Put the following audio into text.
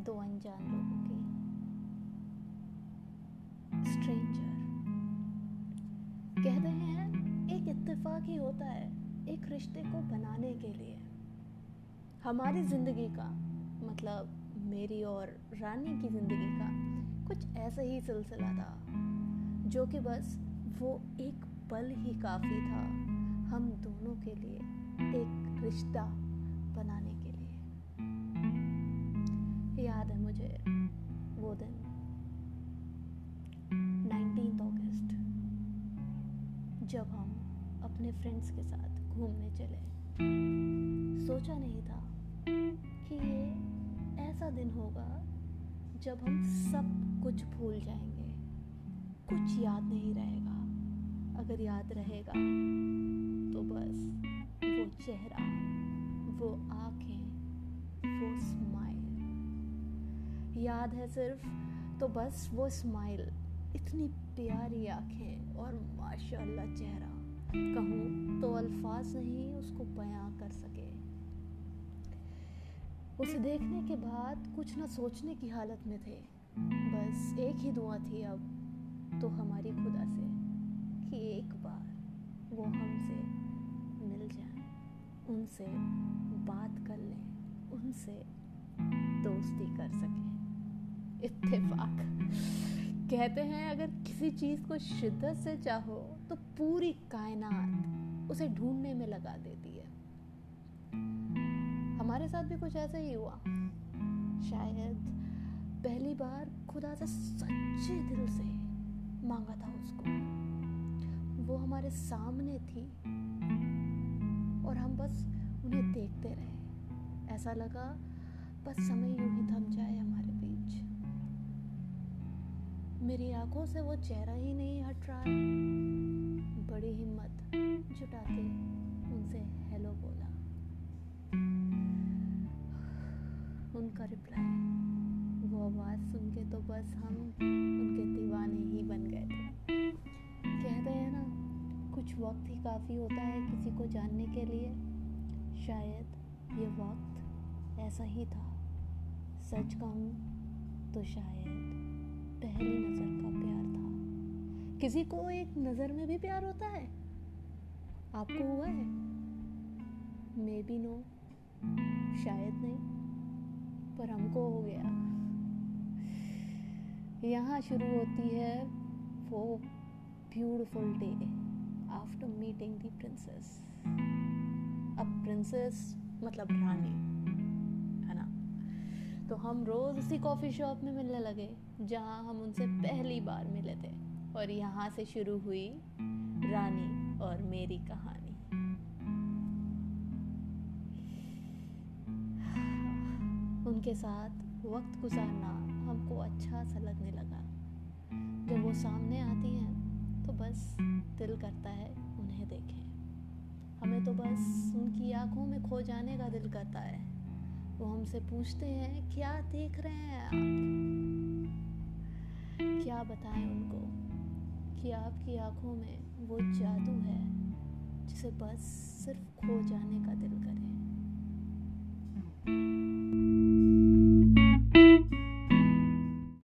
दो अनजान लोगों की स्ट्रेंजर कहते हैं, एक इत्तेफाक ही होता है एक रिश्ते को बनाने के लिए। हमारी ज़िंदगी का मतलब मेरी और रानी की ज़िंदगी का कुछ ऐसा ही सिलसिला था, जो कि बस वो एक पल ही काफ़ी था। हम दोनों के लिए एक रिश्ता बनाने जब हम अपने फ्रेंड्स के साथ घूमने चले, सोचा नहीं था कि ये ऐसा दिन होगा जब हम सब कुछ भूल जाएँगे। कुछ याद नहीं रहेगा। अगर याद रहेगा तो बस वो चेहरा, वो आँखें, वो स्माइल याद है सिर्फ़ तो बस वो स्माइल इतनी प्यारी आँखें और माशाल्लाह चेहरा। कहूँ तो अल्फाज नहीं, उसको बयां कर सके। उसे देखने के बाद कुछ ना सोचने की हालत में थे। बस एक ही दुआ थी अब तो हमारी खुदा से, कि एक बार वो हमसे मिल जाए, उनसे बात कर लें, उनसे दोस्ती कर सकें। इत्तेफाक। कहते हैं, अगर किसी चीज़ को शिद्दत से चाहो तो पूरी कायनात उसे ढूँढने में लगा देती है। हमारे साथ भी कुछ ऐसा ही हुआ। शायद पहली बार खुदा से सच्चे दिल से मांगा था उसको। वो हमारे सामने थी और हम बस उन्हें देखते रहे। ऐसा लगा, बस समय यूँ ही थम जाए हमारे मेरी आँखों से वो चेहरा ही नहीं हट रहा है। बड़ी हिम्मत जुटा के उनसे हेलो बोला। उनका रिप्लाई वो आवाज़ सुन के तो बस हम उनके दीवाने ही बन गए थे। कहते हैं ना, कुछ वक्त ही काफ़ी होता है किसी को जानने के लिए। शायद ये वक्त ऐसा ही था। सच कहूँ तो शायद पहली नज़र का प्यार था। किसी को एक नज़र में भी प्यार होता है? आपको हुआ है? मे बी नो शायद नहीं। पर हमको हो गया। यहाँ शुरू होती है वो beautiful day after meeting the princess अब प्रिंसेस मतलब रानी, है ना? तो हम रोज़ उसी कॉफ़ी शॉप में मिलने लगे। जहाँ हम उनसे पहली बार मिले थे और यहाँ से शुरू हुई रानी और मेरी कहानी। उनके साथ वक्त गुजारना हमको अच्छा सा लगने लगा। जब वो सामने आती हैं तो बस दिल करता है उन्हें देखें। हमें तो बस उनकी आँखों में खो जाने का दिल करता है। वो हमसे पूछते हैं, क्या देख रहे हैं आप? क्या बताएँ उनको कि आपकी आँखों में वो जादू है जिसे बस सिर्फ़ खो जाने का दिल करे।